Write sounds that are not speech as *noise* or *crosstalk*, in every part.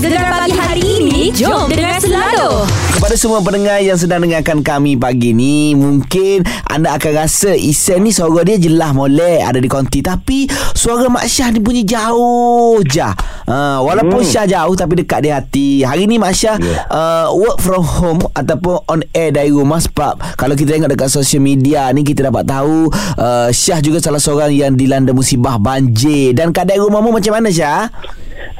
Gegar pagi hari ini Jom dengar selalu Kepada semua pendengar yang sedang dengarkan kami pagi ni Mungkin anda akan rasa Isen ni suara dia jelas molek Ada di konti Tapi suara Mak Syah ni bunyi jauh je uh, Walaupun hmm. Syah jauh tapi dekat di hati Hari ni Mak Syah yeah. uh, work from home Ataupun on air dari rumah Sebab kalau kita tengok dekat social media ni Kita dapat tahu uh, Syah juga salah seorang yang dilanda musibah banjir Dan keadaan rumahmu macam mana Syah?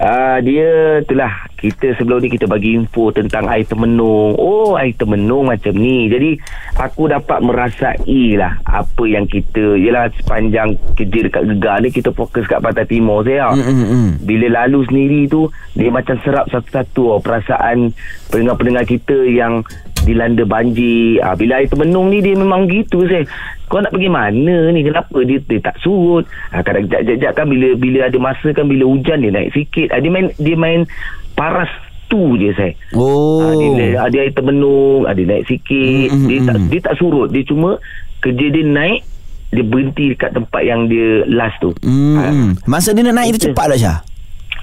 Uh, dia itulah kita sebelum ni kita bagi info tentang air temenung. Oh, air temenung macam ni. Jadi aku dapat merasai lah apa yang kita ialah sepanjang kerja dekat Gegar ni kita fokus kat Pantai Timur saya. Mm-hmm. Bila lalu sendiri tu dia macam serap satu-satu oh, perasaan pendengar-pendengar kita yang dilanda banjir. Ah, bila air temenung ni dia memang gitu saya. Kau nak pergi mana ni? Kenapa dia, dia tak surut? Ah, kadang jap-jap kan bila bila ada masa kan bila hujan dia naik sikit. Ah, dia main dia main paras tu je saya. Oh. Ah, dia, dia air temenung, ah, dia naik sikit. Mm-hmm. Dia tak dia tak surut. Dia cuma kerja dia naik dia berhenti dekat tempat yang dia last tu. Hmm. Ah, Masa dia nak naik tu cepat dah Syah?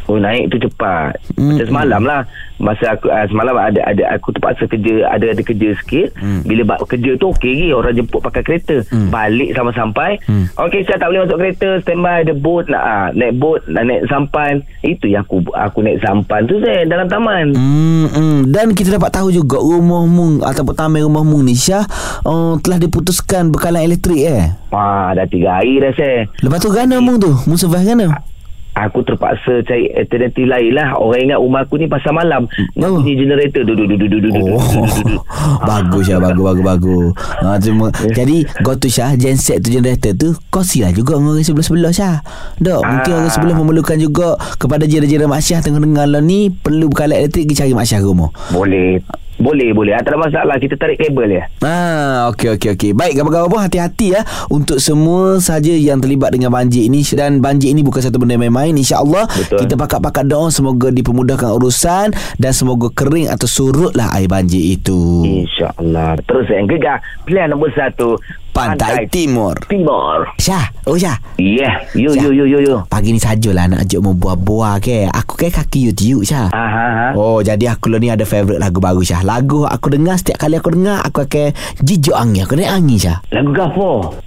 Oh naik tu cepat. Hmm. Macam semalam lah. Masa aku uh, semalam ada ada aku terpaksa kerja ada ada kerja sikit. Hmm. Bila bak kerja tu okey lagi orang jemput pakai kereta. Hmm. Balik sama sampai. Hmm. Okey saya tak boleh masuk kereta standby ada boat nak uh, naik boat nak naik sampan. Itu yang aku aku naik sampan tu saya dalam taman. Hmm, hmm. Dan kita dapat tahu juga rumahmu ataupun taman rumahmu ni Syah uh, telah diputuskan bekalan elektrik eh. Ah dah tiga hari dah saya. Lepas tu gana mung tu? Mu survive gana? Aku terpaksa cari alternatif lain lah. Orang ingat rumah aku ni pasal malam. Oh. bunyi generator. Du, du, du, du, du, du, Oh, bagus ya, bagus, bagus, bagus. Ha, cuma, jadi, go to Syah, genset tu generator tu, kongsi lah juga dengan orang sebelah-sebelah Syah. Dok, mungkin Ah. orang sebelah memerlukan juga kepada jira-jira Mak Syah tengah dengar lah ni, perlu bekalan elektrik, pergi cari Mak Syah rumah. Boleh. Boleh, boleh. Ah, tak ada masalah. Kita tarik kabel ya. Ah, okey okey okey. Baik, kawan-kawan pun hati-hati ya untuk semua saja yang terlibat dengan banjir ini dan banjir ini bukan satu benda yang main-main. Insya-Allah kita pakat-pakat doa semoga dipermudahkan urusan dan semoga kering atau surutlah air banjir itu. InsyaAllah. Terus yang gegar. Pilihan nombor satu. Pantai Timur. Timur. Syah, oh Syah. Yeah. Yo, Syah. yo, yo, yo, yo. Pagi ni sajalah nak ajak membuah-buah ke. Aku ke kaki YouTube Syah. Ha, ha, ha. Oh jadi aku lah ni ada favourite lagu baru Syah Lagu aku dengar setiap kali aku dengar Aku akan jijuk angin Aku naik angin Syah Lagu Gafo.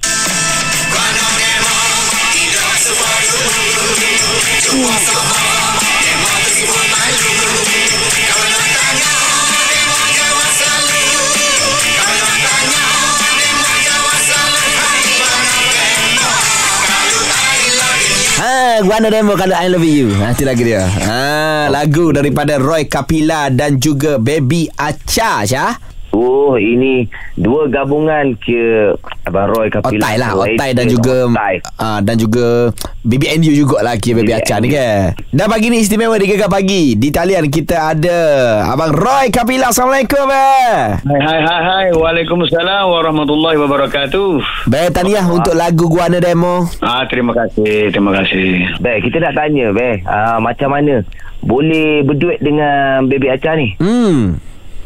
Ha, Guana Demo kalau I love you. Ha, itu lagu dia. Ha, lagu daripada Roy Kapila dan juga Baby Acha, Syah. Oh, ini dua gabungan ke Abang Roy Kapila. Otai lah, Roy Otai dan juga Otai. uh, dan juga You jugalah ke Baby Acha and ni ke. Dan pagi ni istimewa di Gegar Pagi. Di talian kita ada Abang Roy Kapila. Assalamualaikum, eh. Hai hai hai hai Waalaikumsalam warahmatullahi wabarakatuh. Baik, tahniah untuk lagu Guana Demo. Ah terima kasih terima kasih. Baik, kita nak tanya, Beh. Uh, macam mana boleh berduet dengan Baby Acha ni? Hmm.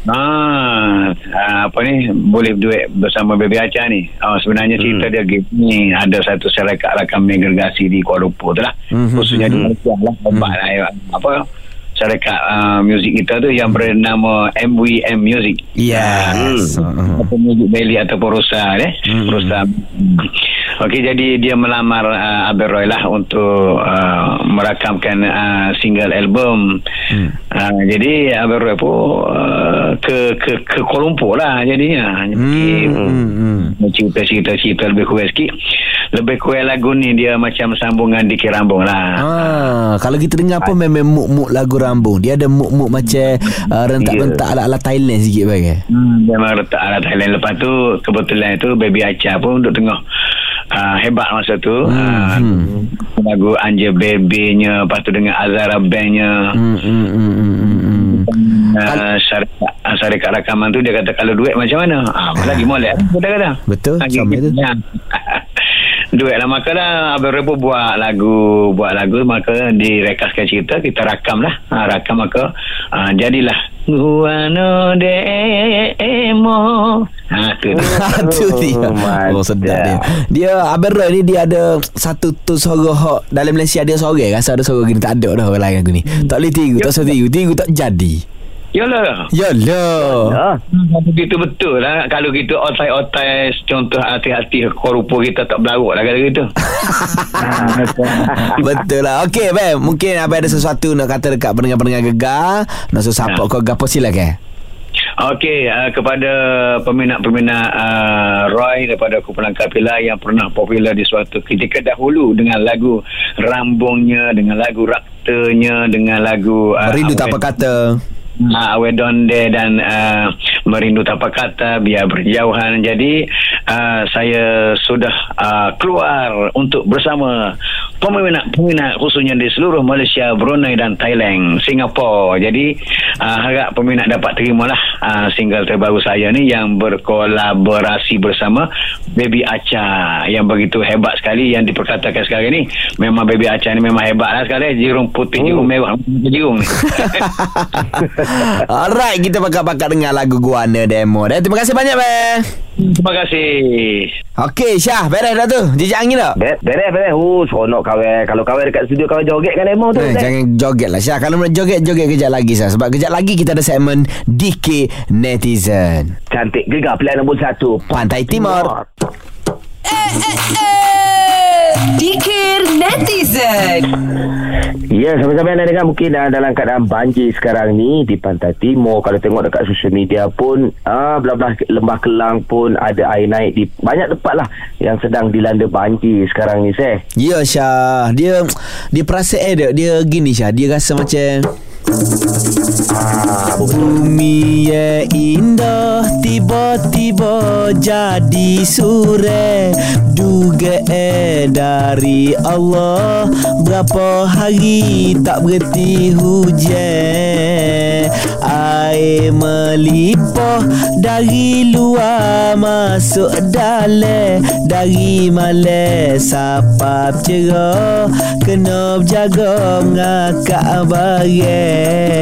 Ah, ah, apa ni boleh duet bersama Baby Acha ni. Ah, sebenarnya cerita dia gini ada satu syarikat rakam agregasi di Kuala Lumpur tu lah. Mhm, Khususnya di Malaysia lah. Obat lah ya. Apa syarikat uh, muzik kita tu yang bernama MWM Music. Yes. Hmm. Atau Music Valley ataupun Rosa eh. Hmm. Rosa. Okey jadi dia melamar uh, Abel Roy lah untuk uh, merakamkan uh, single album. Hmm. Uh, jadi Abel Roy pun uh, ke ke ke Kuala Lumpur lah jadinya. Jadi Hmm. hmm. cerita-cerita lebih kurang sikit. Lebih kurang lagu ni dia macam sambungan di Kirambung lah. Ah, kalau kita dengar pun memang muk-muk lagu rambung. Dia ada muk-muk macam uh, rentak-rentak ala-ala Thailand sikit bagai. Hmm, memang letak arah Thailand. Lepas tu kebetulan itu Baby Acha pun duduk tengah uh, hebat masa tu. Hmm, Uh, Lagu Anja Baby-nya, lepas tu dengan Azara Band-nya. Hmm, hmm, hmm, hmm, hmm, hmm. Uh, syarikat, uh, syarikat rakaman tu dia kata kalau duet macam mana? Ah, lagi molek. Kata-kata. Betul, Lagi sama gitu. *laughs* tu. Duit lah maka lah Abang pun buat lagu buat lagu maka direkaskan cerita kita rakam lah. Ha, rakam maka ha, jadilah. Guano demo ha tu. *laughs* Tu. Itu dia Oh sedap dia. Dia Abang Roy ni Dia ada Satu tu suara hak Dalam Malaysia dia seorang Rasa ada suara gini Tak ada dah orang lain aku ni. Tak boleh tiru Tak boleh tiru Tiru tak jadi Yalah. Yalah. Ah, Begitu betul lah. Kalau kita otai-otai Contoh hati-hati Korupa kita tak berlarut lah Kalau gitu. *laughs* Betul lah. Okey Ben Mungkin Abang ada sesuatu Nak kata dekat pendengar-pendengar gegar Nak suruh support kau Gapo silakan. Okey, uh, kepada peminat-peminat uh, Roy daripada kumpulan Kapila yang pernah popular di suatu ketika dahulu dengan lagu Rambungnya, dengan lagu Raktanya, dengan lagu uh, Rindu tak apa Awet- uh, Awedonde dan uh, Merindu Tanpa Kata Biar Berjauhan. Jadi uh, saya sudah uh, keluar untuk bersama peminat-peminat khususnya di seluruh Malaysia, Brunei dan Thailand, Singapura. Jadi uh, harap peminat dapat terimalah uh, single terbaru saya ni yang berkolaborasi bersama Baby Acha yang begitu hebat sekali yang diperkatakan sekarang ni. Memang Baby Acha ni memang hebat lah sekali. Jirung putih, jirung merah, jirung ni. *laughs* Alright Kita pakat-pakat dengar lagu Guana Demo Dan terima kasih banyak Ben Terima kasih. Okey Syah Beres dah tu Jejak angin tak Be- Beres beres Oh seronok kawan Kalau kawan dekat studio Kawan joget kan demo tu Eh, jangan joget lah Syah. Kalau nak joget Joget kejap lagi Syah. Sebab kejap lagi kita ada segmen DK Netizen. Cantik gegar pilihan nombor satu. Pantai Timur Dikir Netizen. Ya, sama-sama anda dengar. Mungkin uh, dalam keadaan banjir sekarang ni di Pantai Timur. Kalau tengok dekat social media pun, ah belah-belah Lembah Kelang pun ada air naik di banyak tempat lah yang sedang dilanda banjir sekarang ni, Seh. Ya Syah. Dia Dia perasaan dia Dia gini Syah. Dia rasa macam Bumi yang indah Tiba-tiba jadi sore Duga eh dari Allah Berapa hari tak berhenti hujan. Air melipah dari luar masuk dalam. Dari malam sapap cerah Kena berjaga ngakak bagai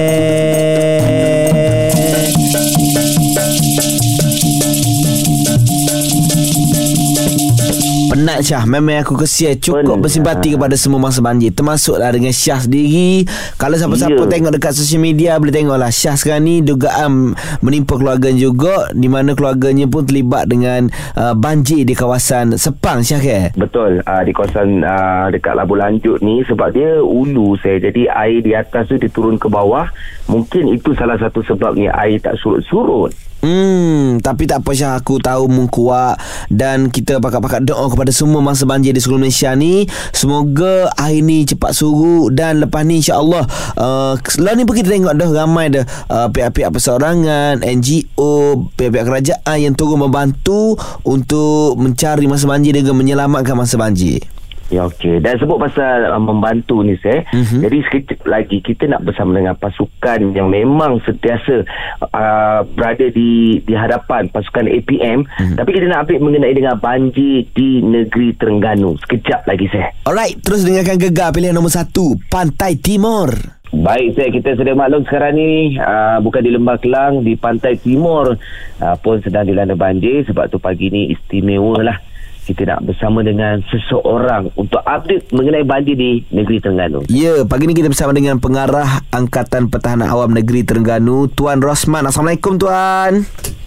Penat Syah Memang aku kesian. Cukup Penat. bersimpati kepada semua mangsa banjir. Termasuklah dengan Syah sendiri. Kalau siapa-siapa Ya. tengok dekat social media Boleh tengoklah. Syah sekarang ni Dugaan menimpa keluarganya juga Di mana keluarganya pun terlibat dengan uh, Banjir di kawasan Sepang Syah ke? Betul. Uh, di kawasan uh, dekat Labu Lanjut ni sebab dia ulu saya jadi air di atas tu diturun ke bawah. Mungkin itu salah satu sebabnya air tak surut-surut Hmm, tapi tak apa Syah. Aku tahu mu kuat Dan kita pakat-pakat doa kepada semua mangsa banjir di seluruh Malaysia ni. Semoga air ni cepat surut Dan lepas ni insyaAllah uh, Selalu ni pun kita tengok dah ramai dah uh, Pihak-pihak perseorangan NGO Pihak-pihak kerajaan yang turun membantu Untuk mencari mangsa banjir Dan menyelamatkan mangsa banjir Ya okey. Dan sebut pasal uh, membantu ni saya. Mhm. Mm-hmm. Jadi sekejap lagi kita nak bersama dengan pasukan yang memang sentiasa uh, berada di di hadapan pasukan APM. Mm-hmm. Tapi kita nak update mengenai dengan banjir di negeri Terengganu. Sekejap lagi saya. Alright, terus dengarkan gegar pilihan nombor satu Pantai Timur Baik saya kita sudah maklum sekarang ni uh, bukan di Lembah Kelang di pantai timur uh, pun sedang dilanda banjir sebab tu pagi ni istimewa lah kita nak bersama dengan seseorang untuk update mengenai banjir di negeri Terengganu. Ya, pagi ni kita bersama dengan pengarah Angkatan Pertahanan Awam Negeri Terengganu, Tuan Rosman. Assalamualaikum Tuan.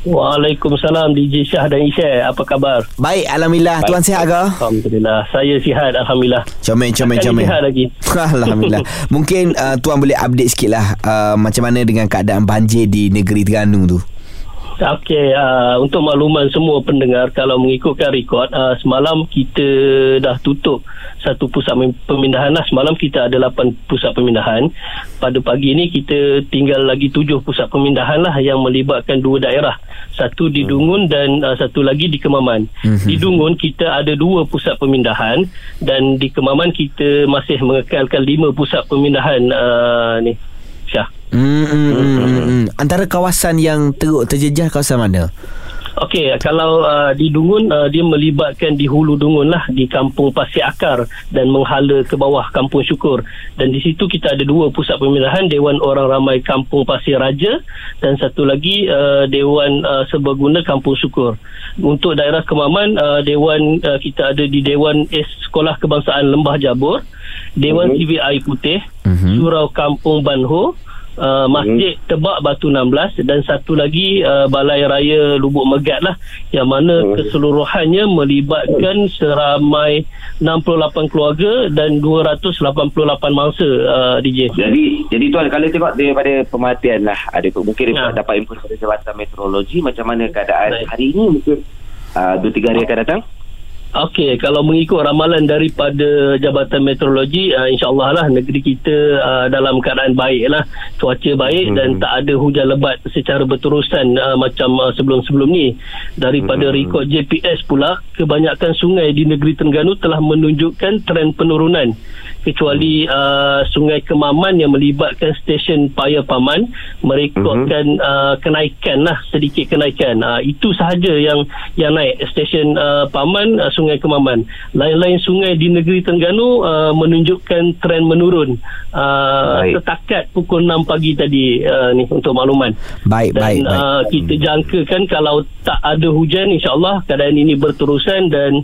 Waalaikumsalam DJ Syah dan Isyah. Apa khabar? Baik, alhamdulillah. Tuan sihat ke? Alhamdulillah. Saya sihat Alhamdulillah. Comel, comel, comel. sihat lagi. *laughs* Alhamdulillah. *laughs* Mungkin uh, tuan boleh update sikit lah uh, macam mana dengan keadaan banjir di negeri Terengganu tu. Okey, uh, untuk makluman semua pendengar, kalau mengikutkan rekod, uh, semalam kita dah tutup satu pusat pemindahan lah. Semalam kita ada 8 pusat pemindahan. Pada pagi ni kita tinggal lagi 7 pusat pemindahan lah yang melibatkan dua daerah. Satu di Dungun dan uh, satu lagi di Kemaman. Mhm. Di Dungun kita ada dua pusat pemindahan dan di Kemaman kita masih mengekalkan lima pusat pemindahan uh, ni. Hmm, hmm, hmm, hmm, hmm. Antara kawasan yang teruk terjejas kawasan mana? Okey, kalau uh, di Dungun uh, dia melibatkan di hulu Dungun lah di Kampung Pasir Akar dan menghala ke bawah Kampung Syukur. Dan di situ kita ada dua pusat pemindahan Dewan Orang Ramai Kampung Pasir Raja dan satu lagi uh, Dewan uh, Serbaguna Kampung Syukur. Untuk daerah Kemaman uh, Dewan uh, kita ada di Dewan S Sekolah Kebangsaan Lembah Jabur, Dewan Mhm. TV Air Putih, Mhm. Surau Kampung Banho, Uh, Masjid Tebak Batu 16 dan satu lagi uh, Balai Raya Lubuk Megat lah yang mana Hmm. keseluruhannya melibatkan seramai 68 keluarga dan 288 mangsa uh, DJ. Jadi jadi tuan kalau tengok daripada pemerhatian lah ada mungkin ha. dapat info daripada Jabatan Meteorologi macam mana keadaan Baik. hari ini mungkin uh, 2 3 hari akan datang. Okey, kalau mengikut ramalan daripada Jabatan Meteorologi, uh, insyaAllah lah negeri kita uh, dalam keadaan baik lah. Cuaca baik Hmm. dan tak ada hujan lebat secara berterusan uh, macam uh, sebelum-sebelum ni. Daripada Hmm. rekod JPS pula, kebanyakan sungai di negeri Terengganu telah menunjukkan tren penurunan. Kecuali uh, sungai Kemaman yang melibatkan stesen Paya Paman merekodkan uh, kenaikan lah, sedikit kenaikan. Uh, itu sahaja yang yang naik. Stesen uh, Paman, uh, Sungai Kemaman. Lain-lain sungai di negeri Terengganu uh, menunjukkan tren menurun. Uh, Baik. setakat pukul 6 pagi tadi uh, ni untuk makluman. Baik, Dan baik, baik. Uh, kita jangkakan kalau tak ada hujan insyaAllah keadaan ini berterusan dan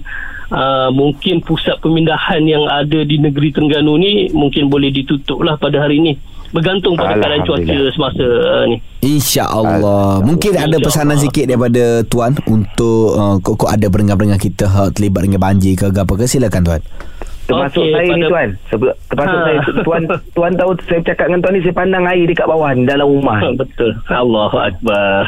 uh, mungkin pusat pemindahan yang ada di negeri Terengganu ni mungkin boleh ditutup lah pada hari ini. Bergantung pada keadaan cuaca semasa uh, ni. InsyaAllah. Mungkin ada pesanan sikit daripada Tuan Untuk uh, Kok, kok ada pendengar-pendengar kita hak Terlibat dengan banjir ke apa ke? Silakan Tuan Termasuk Okey, saya ni pada- tuan. Sebelum termasuk Ha. saya tuan tuan tahu saya bercakap dengan tuan ni saya pandang air dekat bawah ni dalam rumah. ni. *laughs* Betul. Allahu Akbar.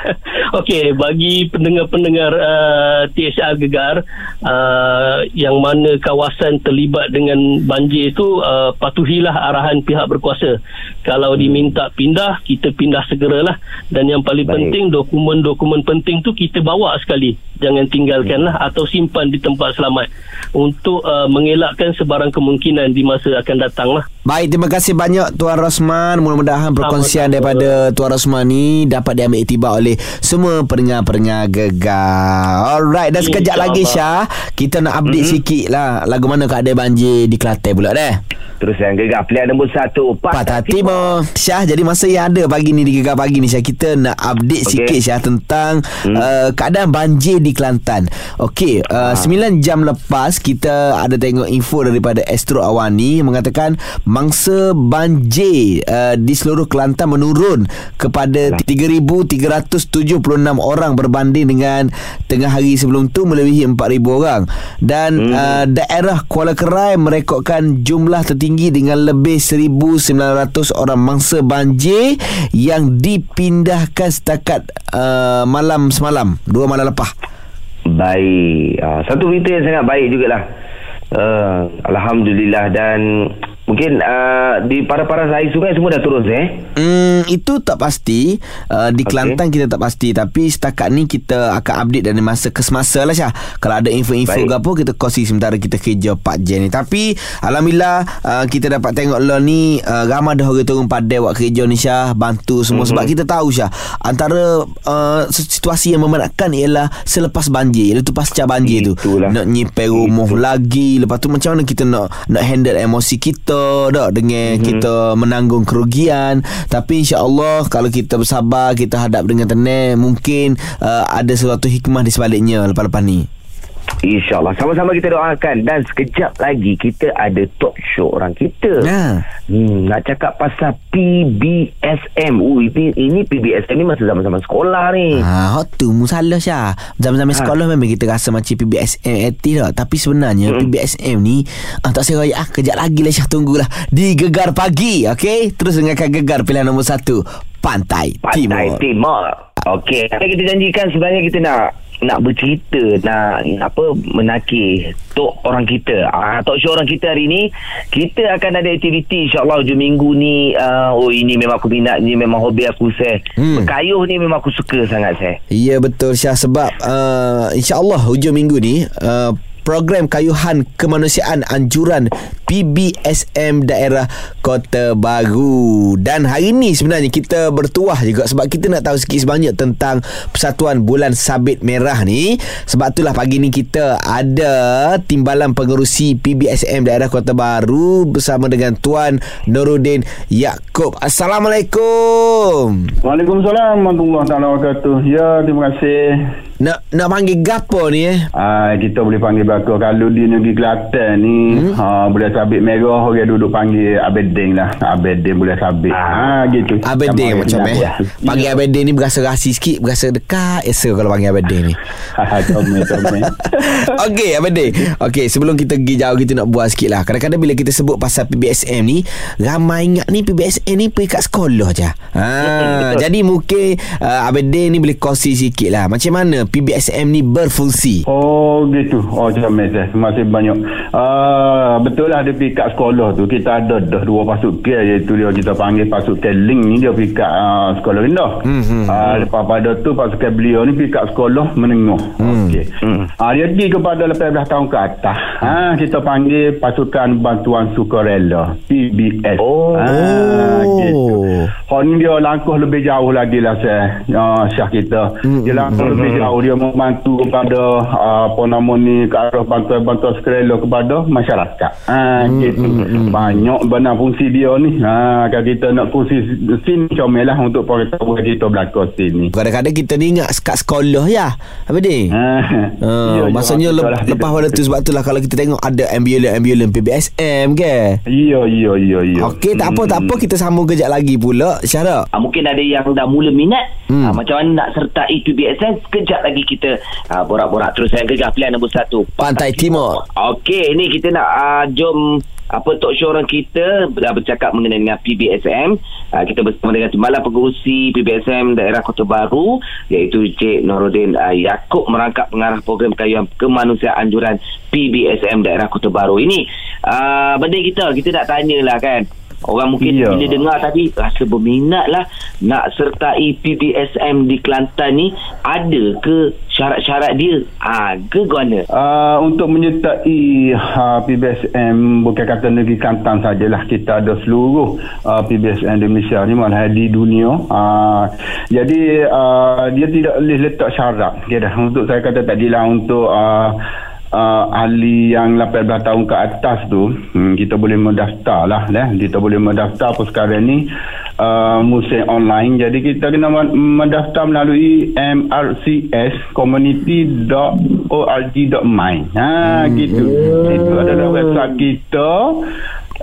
*laughs* Okey, bagi pendengar-pendengar uh, TSR Gegar uh, yang mana kawasan terlibat dengan banjir itu uh, patuhilah arahan pihak berkuasa. Kalau diminta pindah, kita pindah segeralah. Dan yang paling Baik. penting dokumen-dokumen penting tu kita bawa sekali. Jangan tinggalkanlah atau simpan di tempat selamat untuk uh, mengelakkan sebarang kemungkinan di masa akan datang lah. Baik, terima kasih banyak Tuan Rosman. Mudah-mudahan perkongsian Sama-sama. daripada Tuan Rosman ni dapat diambil iktibar oleh semua pendengar-pendengar gegar. Alright, dan sekejap InsyaAllah. lagi Syah, kita nak update mm-hmm. sikit lah lagu mana keadaan banjir di Kelantan pula deh. Terus yang gegar pilihan nombor satu Patah Timur Syah jadi masa yang ada pagi ni Di Gegar Pagi ni Syah Kita nak update okay. Sikit Syah Tentang hmm. uh, keadaan banjir di Kelantan Okey uh, 9 jam lepas Kita ada tengok info daripada Astro Awani Mengatakan Mangsa banjir uh, Di seluruh Kelantan menurun Kepada 3,376 orang Berbanding dengan Tengah hari sebelum tu Melebihi 4,000 orang Dan hmm. uh, daerah Kuala Kerai Merekodkan jumlah tertinggi dengan lebih 1,900 orang mangsa banjir yang dipindahkan setakat uh, malam semalam, dua malam lepas. Baik. Uh, satu berita yang sangat baik jugalah. Uh, Alhamdulillah dan mungkin uh, di para-para air sungai semua dah turun eh. Hmm, itu tak pasti. Uh, Di. Kelantan kita tak pasti. Tapi setakat ni kita akan update dari masa ke semasa lah Syah. Kalau ada info-info Baik. ke apa Kita kongsi sementara kita kerja 4 jam ni. Tapi Alhamdulillah uh, Kita dapat tengok lo ni uh, Ramai dah orang turun pada buat kerja ni Syah. Bantu semua. Mm-hmm. Sebab kita tahu Syah Antara uh, situasi yang memenatkan Ialah selepas banjir. Iaitu pasca banjir tu. Itulah. Nak nyipir rumah lagi. Lepas tu macam mana kita nak Nak handle emosi kita tak Dengan mm-hmm. kita menanggung kerugian tapi insyaAllah Kalau kita bersabar Kita hadap dengan tenang Mungkin uh, Ada sesuatu hikmah di sebaliknya Lepas-lepas ni InsyaAllah Sama-sama kita doakan Dan sekejap lagi Kita ada talk show orang kita Ya. hmm, Nak cakap pasal PBSM uh, ini, ini PBSM ni Masa zaman-zaman sekolah ni Ha, hot tu mu salah Syah. Zaman-zaman Ha. sekolah memang kita rasa macam PBSM aktif tak. Tapi sebenarnya Hmm. PBSM ni ah, tak saya ah kejap lagi lah Syah tunggulah di Gegar Pagi. Okey, terus dengarkan Gegar pilihan nombor satu Pantai, Pantai Timur. Timur. Okey. Apa kita janjikan sebenarnya kita nak nak bercerita nak apa menakir tok orang kita. Ah tok show orang kita hari ni kita akan ada aktiviti insyaallah hujung minggu ni. Uh, oh ini memang aku minat ni memang hobi aku saya Hmm. berkayuh ni memang aku suka sangat saya Ya betul Syah. Sebab uh, insyaAllah hujung minggu ni uh, program kayuhan kemanusiaan anjuran PBSM daerah Kota Baru. Dan hari ni sebenarnya kita bertuah juga sebab kita nak tahu sikit sebanyak tentang Persatuan Bulan Sabit Merah ni. Sebab itulah pagi ni kita ada timbalan pengerusi PBSM daerah Kota Baru bersama dengan Tuan Nuruddin Yaakob. Assalamualaikum. Waalaikumsalam warahmatullahi wabarakatuh. Ya, terima kasih. Nak nak panggil gapo ni eh? Ah, kita boleh panggil belaka kalau di negeri Kelantan ni, hmm? ha, boleh sabit merah orang duduk panggil Abedin lah. Abedin boleh sabit. Ah, gitu. Abedin macam eh. Panggil Abedin ni berasa rasi sikit, berasa dekat. Esa kalau panggil Abedin ni. *laughs* Comel, comel. *laughs* Okey Abedin Okey sebelum kita pergi jauh Kita nak buat sikit lah Kadang-kadang bila kita sebut Pasal PBSM ni Ramai ingat ni PBSM ni Pergi kat sekolah je ha, Jadi mungkin uh, Abedin ni boleh kongsi sikit lah Macam mana PBSM ni berfungsi Oh gitu Oh comel saya Terima kasih banyak uh, Betul lah dia pergi kat sekolah tu Kita ada dah dua pasukan Iaitu dia kita panggil pasukan link ni Dia pergi kat uh, sekolah rendah Hmm, hmm, uh, Lepas pada tu pasukan beliau ni Pergi kat sekolah menengah Hmm. Okey uh, Dia pergi kepada 18 tahun ke atas ha, Kita panggil pasukan bantuan sukarela PBS Oh. Ah, Oh. gitu. Hal ni dia langkah lebih jauh lagi lah saya uh, Syah kita. Hmm, Dia langkah lebih jauh. Dia membantu kepada uh, Apa nama ni Ke arah bantuan-bantuan sukarela kepada masyarakat. Ha, Hmm, gitu. Banyak benar fungsi dia ni. Ha, Kalau kita nak fungsi sini comel lah Untuk pengetahuan kita belakang sini Kadang-kadang kita ni ingat kat sekolah ya. Abedin Ha, Uh, ya, maksudnya ya, lep, lah. lepas pada tu sebab itulah kalau kita tengok ada ambulan-ambulan PBSM ke. Ya, ya, ya, ya. Okey tak apa tak apa. Kita sambung kejap lagi pula Syara. Ah, mungkin ada yang dah mula minat Hmm. ah, macam mana nak sertai PBSM sekejap lagi kita ah, borak-borak terus saya gegah pilihan nombor satu Pantai Timur. Okey ni kita nak ah, jom apa talk show orang kita dah bercakap mengenai dengan PBSM ah, kita bersama dengan Timbalan Pengurusi PBSM daerah Kota Baru iaitu Cik Norodin ah, Yaakob merangkap pengarah program kayuhan kemanusiaan anjuran PBSM daerah Kota Baru ini ah, benda kita kita nak tanyalah kan Orang mungkin Ya. bila dengar tadi rasa berminat lah nak sertai PBSM di Kelantan ni ada ke syarat-syarat dia? Ha, ke guana? Uh, untuk menyertai uh, PBSM bukan kata negeri Kelantan sajalah kita ada seluruh uh, PBSM di Malaysia ni malah di dunia uh, jadi uh, dia tidak boleh letak syarat okay dah untuk saya kata tadi lah untuk uh, uh, ahli yang 18 tahun ke atas tu hmm, kita boleh mendaftar lah eh. kita boleh mendaftar apa sekarang ni uh, musim online. Jadi kita kena men- mendaftar melalui mrcs community.org.my ha gitu. itu adalah website kita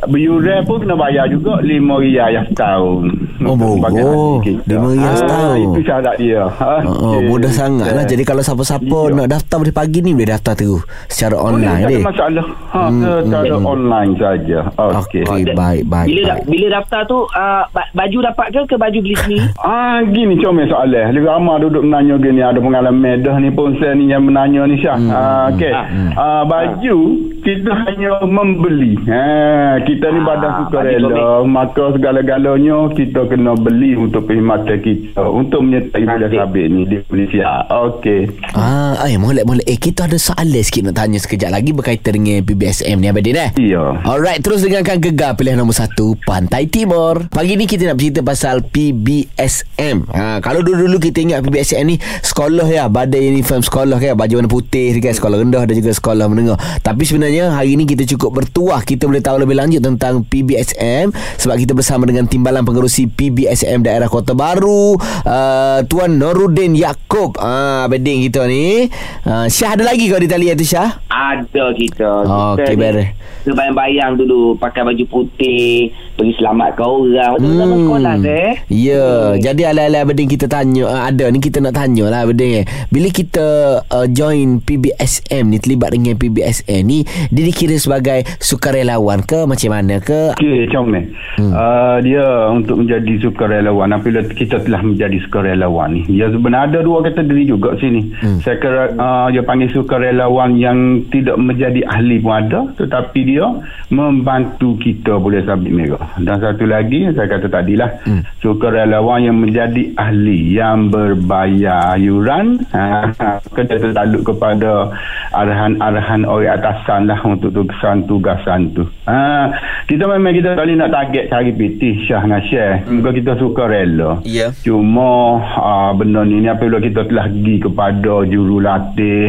Biuran pun kena bayar juga RM5 riyal setahun. Oh, kita. RM5 riyal Ah, setahun. Itu syarat dia. Ha, Oh, oh, okey. mudah sangat lah Jadi kalau siapa-siapa Ya. nak daftar Dari pagi ni boleh daftar terus Secara Boleh, online tak deh ada masalah. Ha, secara online saja. Okey. Okey baik baik, bila baik. Da, bila daftar tu uh, ba- baju dapat ke ke baju beli sendiri? *laughs* Ah gini comel soalan. Dia ramai duduk menanya gini ada pengalaman dah ni pun saya ni yang menanya ni Syah. Hmm. Ah okey. Ah baju kita hanya membeli. Ha kita ni Ah, badan baju sukarela maka segala-galanya kita kena beli untuk perkhidmatan kita untuk menyertai bulan sabit ni di Malaysia. Okey. Ah, ay, molek molek. Eh, kita ada soalan sikit nak tanya sekejap lagi berkaitan dengan PBSM ni Abadin eh. Ya. Alright, terus dengarkan gegar pilihan nombor satu Pantai Timur. Pagi ni kita nak bercerita pasal PBSM. Ha, kalau dulu-dulu kita ingat PBSM ni sekolah ya, badai uniform sekolah kan, baju warna putih kan, sekolah rendah dan juga sekolah menengah. Tapi sebenarnya hari ni kita cukup bertuah kita boleh tahu lebih lanjut tentang PBSM sebab kita bersama dengan timbalan pengerusi PBSM daerah Kota Baru, uh, Tuan Noruddin Yaakob. Ah, uh, beding kita ni. Uh, Syah ada lagi kau di talian tu Syah? Ada kita. Oh, kita ni beres. Terbayang-bayang dulu pakai baju putih, pergi selamatkan orang. Waktu zaman sekolah teh. Ya, jadi ala-ala Abedin kita tanya uh, ada ni kita nak tanya lah Abedin eh. Bila kita uh, join PBSM ni terlibat dengan PBSM ni dia dikira sebagai sukarelawan ke macam mana ke? Okey, macam ni. Hmm. Uh, dia untuk menjadi sukarelawan apabila kita telah menjadi sukarelawan ni. Dia sebenarnya ada dua kategori juga sini. Hmm. Saya kira uh, dia panggil sukarelawan yang tidak menjadi ahli pun ada tetapi dia membantu kita boleh sabit merah. Dan satu lagi saya kata tadilah hmm. sukarelawan yang menjadi ahli yang berbayar yuran ha, *laughs* kena tertaluk kepada arahan-arahan orang atasan lah untuk tugasan-tugasan tu. Ha, kita memang kita kali nak target cari PT Syah dengan Syah. Hmm. kita suka rela. Ya. Cuma uh, benda ni ni apabila kita telah pergi kepada jurulatih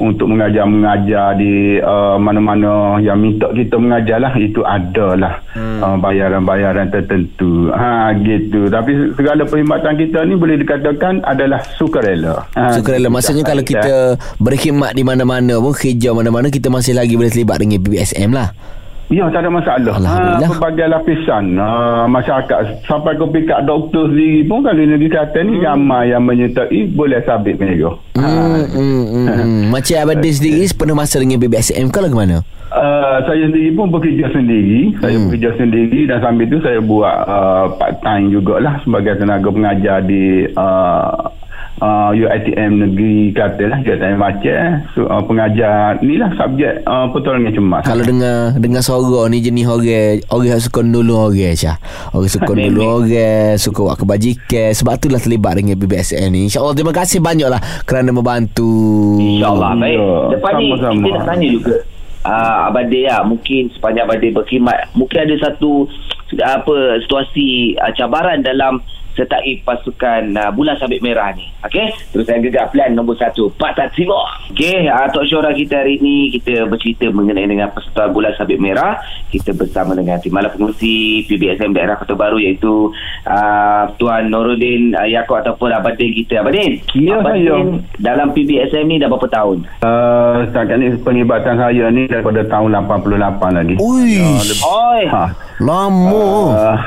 untuk mengajar-mengajar di uh, mana-mana yang minta kita mengajar lah itu adalah hmm. uh, bayaran-bayaran tertentu. Ha gitu. Tapi segala perkhidmatan kita ni boleh dikatakan adalah sukarela. Ha, sukarela. maksudnya kalau kita berkhidmat di mana-mana pun kerja mana-mana kita masih lagi boleh terlibat dengan BBSM lah Ya, tak ada masalah. Ha, pelbagai lapisan ha, masyarakat. Sampai ke pihak doktor sendiri pun kalau negeri Kelantan ni hmm. ramai yang menyertai boleh sabit mereka. Hmm, ha. hmm, hmm, hmm. *laughs* Macam Abang sendiri penuh masa dengan BBSM ke lah ke mana? Uh, saya sendiri pun bekerja sendiri. Saya hmm. bekerja sendiri dan sambil tu saya buat uh, part time jugalah sebagai tenaga pengajar di uh, uh, UITM negeri kata lah UITM Aceh so, uh, pengajar ni lah subjek uh, pertolongan cemas. Kalau dengar dengar suara ni jenis orang orang yang suka dulu orang Syah. Orang suka *laughs* dulu orang suka buat kebajikan. Sebab tu lah terlibat dengan BBSN ni. insyaAllah terima kasih banyak lah kerana membantu. insyaAllah baik. Ya, lepas ni kita nak tanya juga. Uh, Abang Day lah mungkin sepanjang Abang Day berkhidmat mungkin ada satu apa situasi uh, cabaran dalam sertai pasukan uh, bulan sabit merah ni. Okey, terus saya gegar plan nombor satu, Pak Tat Timur. Okey, uh, talk show kita hari ni kita bercerita mengenai dengan peserta bulan sabit merah. Kita bersama dengan Timbalan Pengurusi PBSM Daerah Kota Baru iaitu uh, Tuan Noruddin uh, Yaakob ataupun Abadin kita. Abadin, ya, Abadin dalam PBSM ni dah berapa tahun? Uh, setakat ni penglibatan saya ni daripada tahun 88 lagi. Ui, uh, ha. lama. Uh,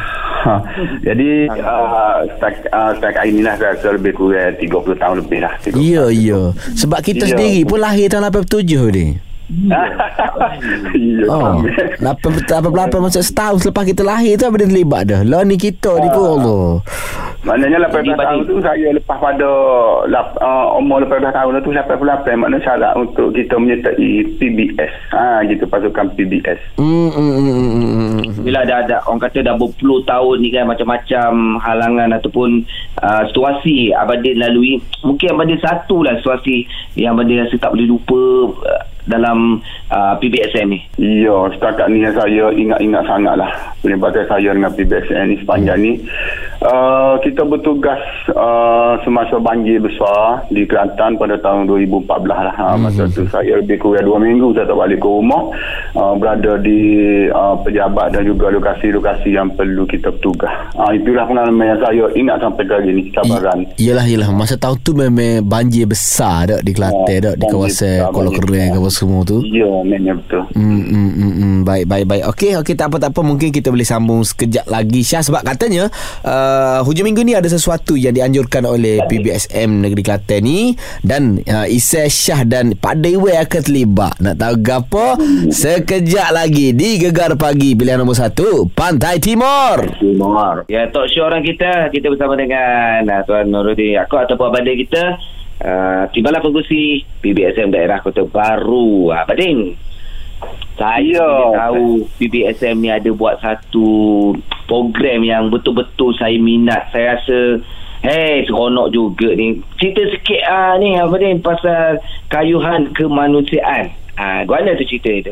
Ha. Jadi uh, setakat uh, setakat inilah saya rasa lebih kurang 30 tahun lebih lah. Ya, ya. Sebab kita ya. sendiri pun lahir tahun 87 ni. Ya, oh, 88 masa setahun selepas kita lahir tu apa dia terlibat dah. Lah ni kita ni pun Allah. Maknanya 18 tahun tu saya lepas pada uh, umur 18 tahun tu 88 maknanya syarat untuk kita menyertai PBS. Ha gitu pasukan PBS. Hmm, hmm, hmm, hmm. Bila ada ada orang kata dah berpuluh tahun ni kan macam-macam halangan ataupun uh, situasi Abadin lalui. Mungkin Abadin satu lah situasi yang Abadin rasa tak boleh lupa uh, dalam uh, PBSM ni? Ya, setakat ni saya ingat-ingat sangat lah perlibatan saya dengan PBSM ni sepanjang hmm. ni. Uh, kita bertugas uh, semasa banjir besar di Kelantan pada tahun 2014 lah. Hmm. Masa tu saya lebih kurang dua minggu saya tak balik ke rumah. Uh, berada di uh, pejabat dan juga lokasi-lokasi yang perlu kita bertugas. Uh, itulah pengalaman yang saya ingat sampai ke hari ni, cabaran. I- yelah, yelah. Masa tahun tu memang banjir besar tak di Kelantan, uh, di kawasan Kuala Kering, kawasan semua tu. Ya, memang betul. Hmm, hmm, hmm, hmm. Baik, baik, baik. Okey, okey, tak apa, tak apa. Mungkin kita boleh sambung sekejap lagi Syah sebab katanya uh, hujung minggu ni ada sesuatu yang dianjurkan oleh PBSM Negeri Kelantan ni dan uh, Isai Syah dan Pak Dewi akan terlibat. Nak tahu gapo? Sekejap lagi di Gegar Pagi pilihan nombor satu Pantai Timur. Timur. Ya, talk show orang kita. Kita bersama dengan uh, Tuan Nuruddin Aku ataupun Abang kita uh, Timbalan Pengurusi PBSM Daerah Kota Baru uh, Bading saya tahu PBSM ni ada buat satu program yang betul-betul saya minat saya rasa Hei, seronok juga ni. Cerita sikit ah ni apa ni pasal kayuhan kemanusiaan. Ah, mana tu cerita itu?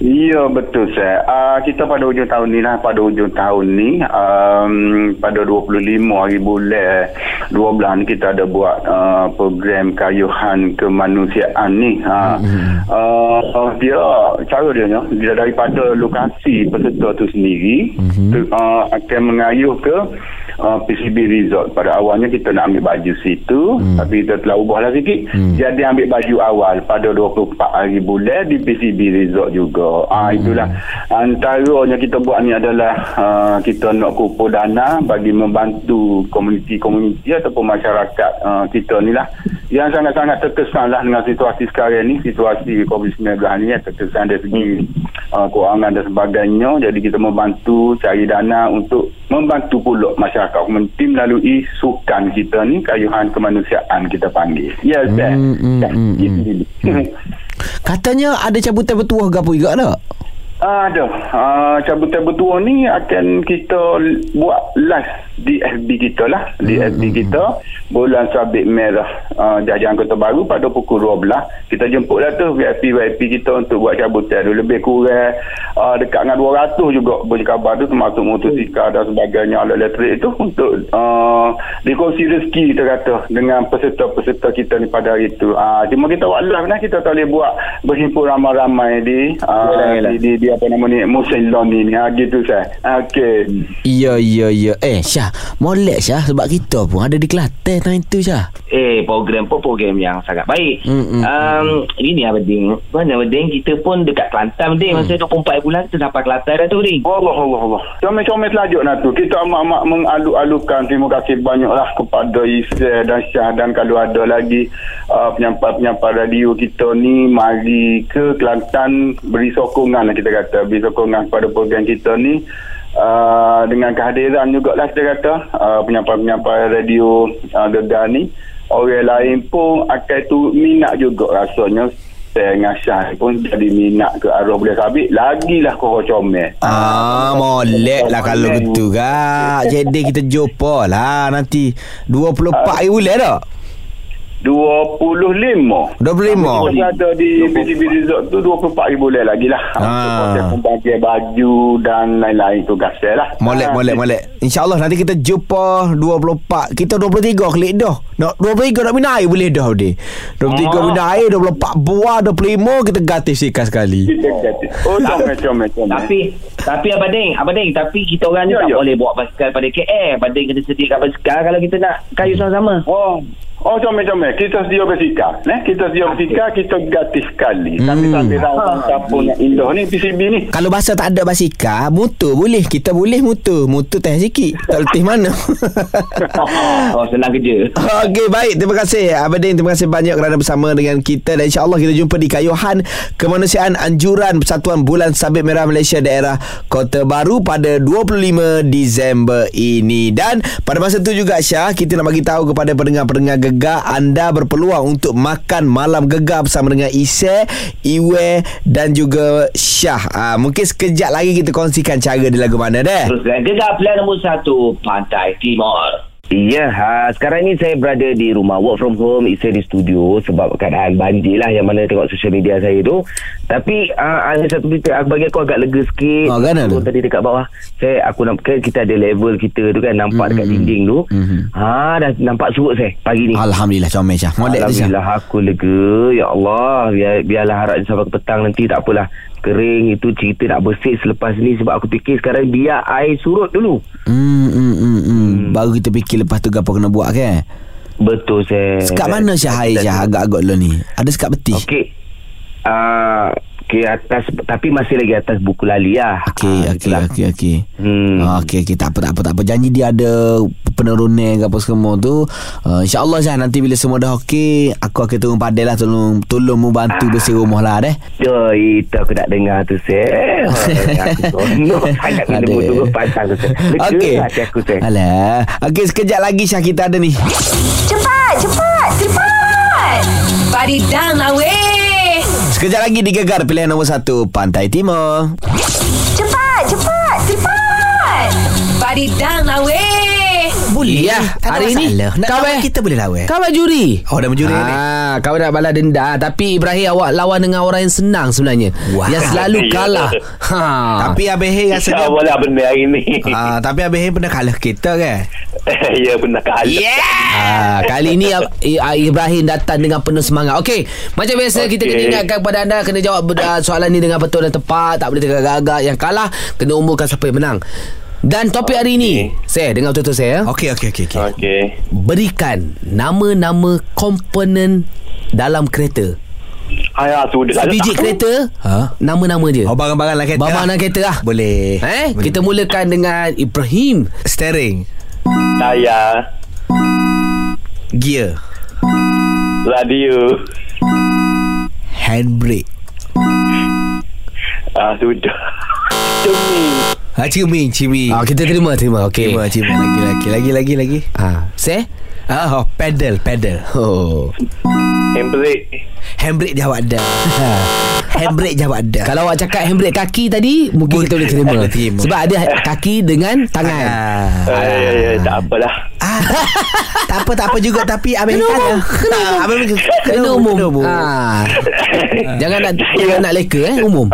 Ya betul saya. Uh, kita pada hujung tahun ni lah pada hujung tahun ni um, pada 25 hari bulan 12 ni kita ada buat uh, program kayuhan kemanusiaan ni. Ha. Mm-hmm. Uh, dia cara dia dia daripada lokasi peserta tu sendiri mm-hmm. tu, uh, akan mengayuh ke uh, PCB resort pada awalnya kita nak ambil baju situ hmm. tapi kita telah ubahlah sikit hmm. jadi ambil baju awal pada 24 hari bulan di PCB resort juga Ah itulah. Antaranya kita buat ni adalah uh, kita nak kumpul dana bagi membantu komuniti-komuniti ataupun masyarakat uh, kita ni lah. Yang sangat-sangat terkesan lah dengan situasi sekarang ni situasi COVID-19 ni yang terkesan dari segi uh, kewangan dan sebagainya. Jadi kita membantu cari dana untuk membantu pula masyarakat komuniti melalui sukan kita ni kayuhan kemanusiaan kita panggil. Ya Ustaz Hmm, hmm, Ya, hmm, itu dia. *laughs* *laughs* Katanya ada cabutan bertuah ke apa juga tak? Ah, Ada. Uh, cabutan bertuah ni akan kita buat live di FB kita lah. Di FB kita. Bulan Sabit Merah uh, Jajahan Kota Baru pada pukul 12. Kita jemput lah tu VIP-VIP kita untuk buat cabutan tu. Lebih kurang uh, dekat dengan 200 juga boleh kabar tu termasuk motosikal dan sebagainya alat elektrik itu untuk uh, dikongsi rezeki kita kata dengan peserta-peserta kita ni pada hari itu. Uh, cuma kita buat live lah. Kita tak boleh buat berhimpun ramai-ramai di, uh, Yelah, yelah. di, di, di apa nama ni musim lon ni ha, gitu saya okey Ya, ya, ya. Eh, Syah. Molek Syah sebab kita pun ada di Kelantan time tu Syah. Eh, program pun program yang sangat baik. Hmm, hmm, um, ini Abading. Mana Abading? Kita pun dekat Kelantan, Abading. Masa 24 bulan, kita sampai Kelantan dah tu, Abading. Allah Allah Allah comel-comel selajuk nak tu kita amat-amat mengalu-alukan terima kasih banyaklah kepada Isya dan Syah dan kalau ada lagi uh, penyampai-penyampai radio kita ni mari ke Kelantan beri sokongan lah kita kata beri sokongan kepada program kita ni uh, dengan kehadiran jugalah kita kata. Uh, penyampai-penyampai radio uh, Gegar ni. Orang lain pun akan tu minat juga rasanya. Saya dengan Syah pun jadi minat ke arwah boleh sabit. Lagilah kau comel. Ah, molek lah kalau gitu kak. Jadi kita jumpa lah nanti 24 hari bulan tak? 25 25. Kita ada di PCB Resort tu 24 ribu bulan lagi lah Ah. Untuk proses pembagian baju dan lain-lain tugas saya lah Molek, Ah, molek, molek. InsyaAllah nanti kita jumpa 24. Kita 23 klik dah. Nak 23 nak minum air boleh dah dia. 23 Ah. minum air, 24 buah, 25 kita gratis ikan sekali. Kita kata Oh *laughs* comel comel comel Tapi tapi Abading, Abading, tapi kita orang ni Ya, tak ya. boleh bawa basikal pada KL. Abading kena sediakan basikal kalau kita nak kayu sama-sama. Oh Oh comel-comel Kita sedia bersikap eh? Kita sedia bersikap Kita gratis sekali Hmm. Tapi sampai rancang Siapa yang indah ni PCB ni Kalau bahasa tak ada basikal, motor boleh. Kita boleh motor. Motor teh sikit. Tak letih mana. *laughs* oh, senang kerja. Okey baik Terima kasih Abadin Terima kasih banyak kerana bersama dengan kita Dan insyaAllah kita jumpa di Kayuhan Kemanusiaan Anjuran Persatuan Bulan Sabit Merah Malaysia Daerah Kota Baru Pada 25 Disember ini Dan pada masa itu juga Syah Kita nak bagi tahu kepada pendengar-pendengar gegar Anda berpeluang untuk makan malam gegar Bersama dengan Isai Iwe Dan juga Syah. Ha, Mungkin sekejap lagi kita kongsikan cara di lagu mana deh. Terus gegar plan nombor satu, Pantai Timur. Ya, ha, sekarang ni saya berada di rumah work from home, isteri di studio sebab keadaan banjir lah yang mana tengok social media saya tu. Tapi uh, ada satu berita aku bagi aku agak lega sikit. Oh, kan ada? Aku tadi dekat bawah. Saya aku nampak kita ada level kita tu kan nampak dekat dinding tu. Mhm. Ha dah nampak surut saya pagi ni. Alhamdulillah comel Syah Alhamdulillah aku lega Ya Allah biar, Biarlah harap sampai ke petang nanti Tak apalah Kering itu cerita nak bersih selepas ni Sebab aku fikir sekarang Biar air surut dulu Hmm, hmm, hmm, hmm. Baru kita fikir lepas tu apa kena buat kan? Betul saya Sekat mana Syah air Syah agak-agak lo ni? Ada sekat peti? Okey uh, Ke atas Tapi masih lagi atas buku lali lah Okey, Ah, okey, okey, okey. Hmm. Ah, Okey, okey, tak apa, tak apa, tak apa. Janji dia ada penurunan ke apa semua tu. Uh, InsyaAllah Syah, nanti bila semua dah okey, aku akan turun padel lah. Tolong, tolong mu bantu bersih rumah lah deh. Oh, itu aku nak dengar tu saya. *laughs* aku sangat bila Aduh. tunggu pasang tu Okey. hati aku saya. Alah. Okey, sekejap lagi Syah kita ada ni. Cepat, cepat, cepat. Body down lah weh. Sekejap lagi digegar pilihan nombor satu, Pantai Timur. Cepat, cepat, cepat. Body down lah weh. Boleh. Ya, tak hari ni masalah. Nak kau lawan eh, kita boleh lawan. Kau buat juri. Oh, dah menjuri ni. Ah, kau nak balas denda tapi Ibrahim awak lawan dengan orang yang senang sebenarnya. Wah. Yang selalu kalah. ha. Tapi Abang Hei rasa dia... lah benda hari ni. Ah, tapi Abang Hei pernah kalah kita kan? *laughs* ya benar kali. Ah, kali ni ah, I- Ibrahim datang dengan penuh semangat. Okey, macam biasa okay. kita kena ingatkan kepada anda kena jawab uh, soalan ni dengan betul dan tepat, tak boleh tergagak-gagak. Yang kalah kena umumkan siapa yang menang. Dan topik hari ni, saya dengar betul-betul saya. ya. Okey, okey, okey. Okay. Okey. Berikan nama-nama komponen dalam kereta. Ayah sudah Sebiji kereta Ha? Nama-nama je Oh barang-barang lah kereta Barang dalam kereta lah Boleh Eh, Boleh. kita mulakan dengan Ibrahim. Steering Saya Gear Radio Handbrake Ah sudah *laughs* Cumi Ha ciming Ciming Ah, kita terima, terima. Okey. Ciming Ciming Lagi lagi Lagi lagi lagi Ah, se? Ah, oh, pedal, pedal. Oh. Handbrake Handbrake jawab ada. *laughs* Handbrake jawab ada. Kalau awak cakap handbrake kaki tadi, mungkin kita boleh terima. Terima. Sebab ada *laughs* kaki dengan tangan. Ah. Ah, ya, ya, tak apalah Ah, *laughs* tak apa tak apa juga tapi abang Kena kan umum, lah. kena Ah, umum. abang Kena umum. Ah. Jangan nak jangan nak leka eh, umum.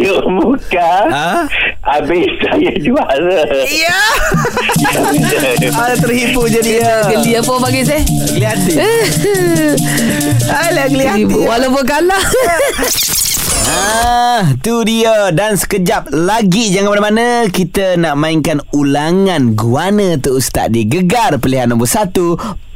Saya muka Ah? Habis saya juara Ya. *laughs* Ada terhipu jadi ya. Geli apa panggil saya? Geli hati. *laughs* Alah geli hati. Walaupun kalah. *laughs* Ah, tu dia dan sekejap lagi jangan mana-mana kita nak mainkan ulangan guana tu ustaz di Gegar pilihan nombor 1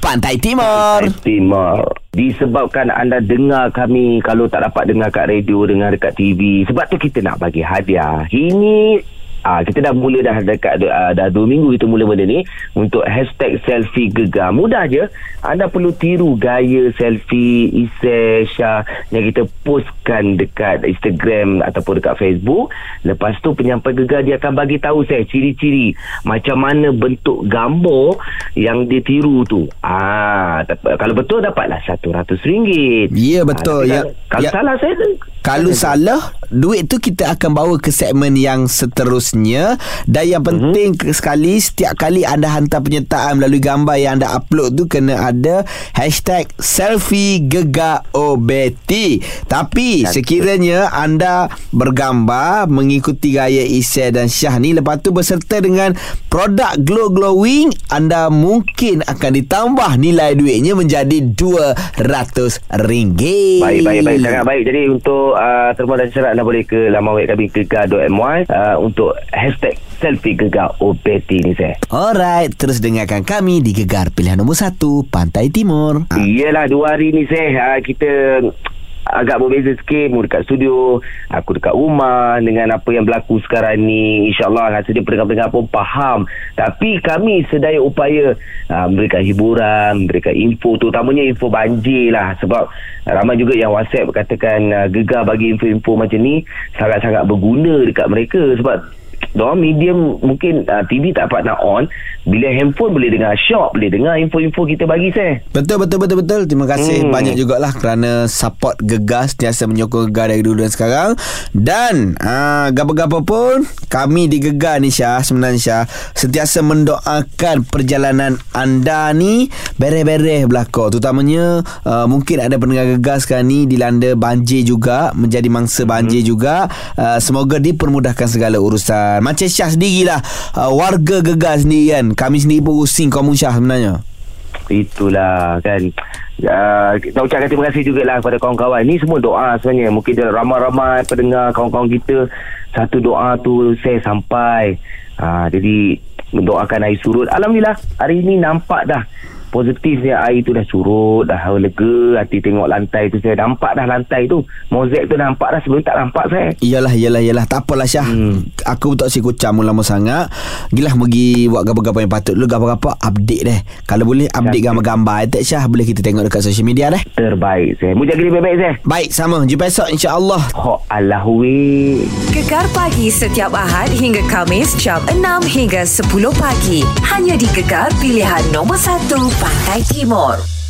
Pantai Timur. Timur. Disebabkan anda dengar kami kalau tak dapat dengar kat radio, dengar dekat TV. Sebab tu kita nak bagi hadiah. Ini Ah, kita dah mula dah dekat uh, dah dua minggu kita mula benda ni untuk hashtag selfie gegar. Mudah je. Anda perlu tiru gaya selfie Isai Syah yang kita postkan dekat Instagram ataupun dekat Facebook. Lepas tu penyampai gegar dia akan bagi tahu saya ciri-ciri macam mana bentuk gambar yang dia tiru tu. Ah, kalau betul dapatlah RM100. Ya, betul. Ah, Ya, kalau ya. salah saya Kalau salah Duit tu kita akan bawa ke segmen yang seterusnya Dan yang penting mm-hmm. sekali Setiap kali anda hantar penyertaan Melalui gambar yang anda upload tu Kena ada Hashtag Selfie Gegar OBT Tapi sekiranya anda bergambar Mengikuti gaya Isai dan Syah ni Lepas tu berserta dengan Produk Glow Glowing Anda mungkin akan ditambah nilai duitnya menjadi RM200 Baik, baik, baik. Sangat baik. Jadi untuk uh, terma dan syarat anda boleh ke laman web kami gegar.my uh, untuk hashtag selfie gegar OPT ni saya. Alright, terus dengarkan kami di Gegar Pilihan Nombor 1 Pantai Timur. Ah. Iyalah dua hari ni saya uh, kita agak berbeza sikit. Mu dekat studio aku dekat rumah dengan apa yang berlaku sekarang ni. Insyaallah rasa dia pendengar-pendengar pun faham. Tapi kami sedaya upaya uh, memberikan hiburan memberikan info. Terutamanya info banjir lah. Sebab ramai juga yang whatsapp katakan uh, gegar bagi info-info macam ni sangat-sangat berguna dekat mereka. Sebab Diorang medium mungkin uh, TV tak dapat nak on Bila handphone boleh dengar shop Boleh dengar info-info kita bagi saya Betul betul betul betul. Terima kasih hmm. Banyak jugalah kerana support Gegar sentiasa menyokong Gegar dari dulu dan sekarang. Dan aa, gapa-gapa pun kami di Gegar ni Syah sebenarnya Syah sentiasa mendoakan perjalanan anda ni beres-beres belaka. Terutamanya aa, mungkin ada pendengar Gegar sekarang ni dilanda banjir juga menjadi mangsa banjir hmm. juga. Aa, semoga dipermudahkan segala urusan. Macam Syah sendirilah. Aa, warga Gegar sendiri kan. Kami sendiri pun pusing kamu Syah sebenarnya. Itulah kan. Uh, Kita ucapkan terima kasih jugalah Kepada kawan-kawan. Ni semua doa sebenarnya. Mungkin dia ramai-ramai Pendengar kawan-kawan kita Satu doa tu Saya sampai. Uh, Jadi Mendoakan air surut. Alhamdulillah Hari ini nampak dah Positifnya air tu dah surut Dah lega Hati tengok lantai tu Saya nampak dah lantai tu Mozaik tu nampak dah Sebelum tak nampak saya Iyalah, iyalah, iyalah. Tak apalah Syah. Hmm. Aku tak si kucam lama sangat. Gilah pergi buat gambar-gambar yang patut. Lu gambar-gambar update deh. Kalau boleh update Syah. gambar-gambar. Tak Syah boleh kita tengok dekat social media deh. Terbaik saya Mu jaga diri baik-baik saya Baik, sama. Jumpa esok insya-Allah. Ho Allah Gegar pagi setiap Ahad hingga Kamis jam 6 hingga 10 pagi. Hanya di Gegar pilihan nombor 1 Pantai Timur.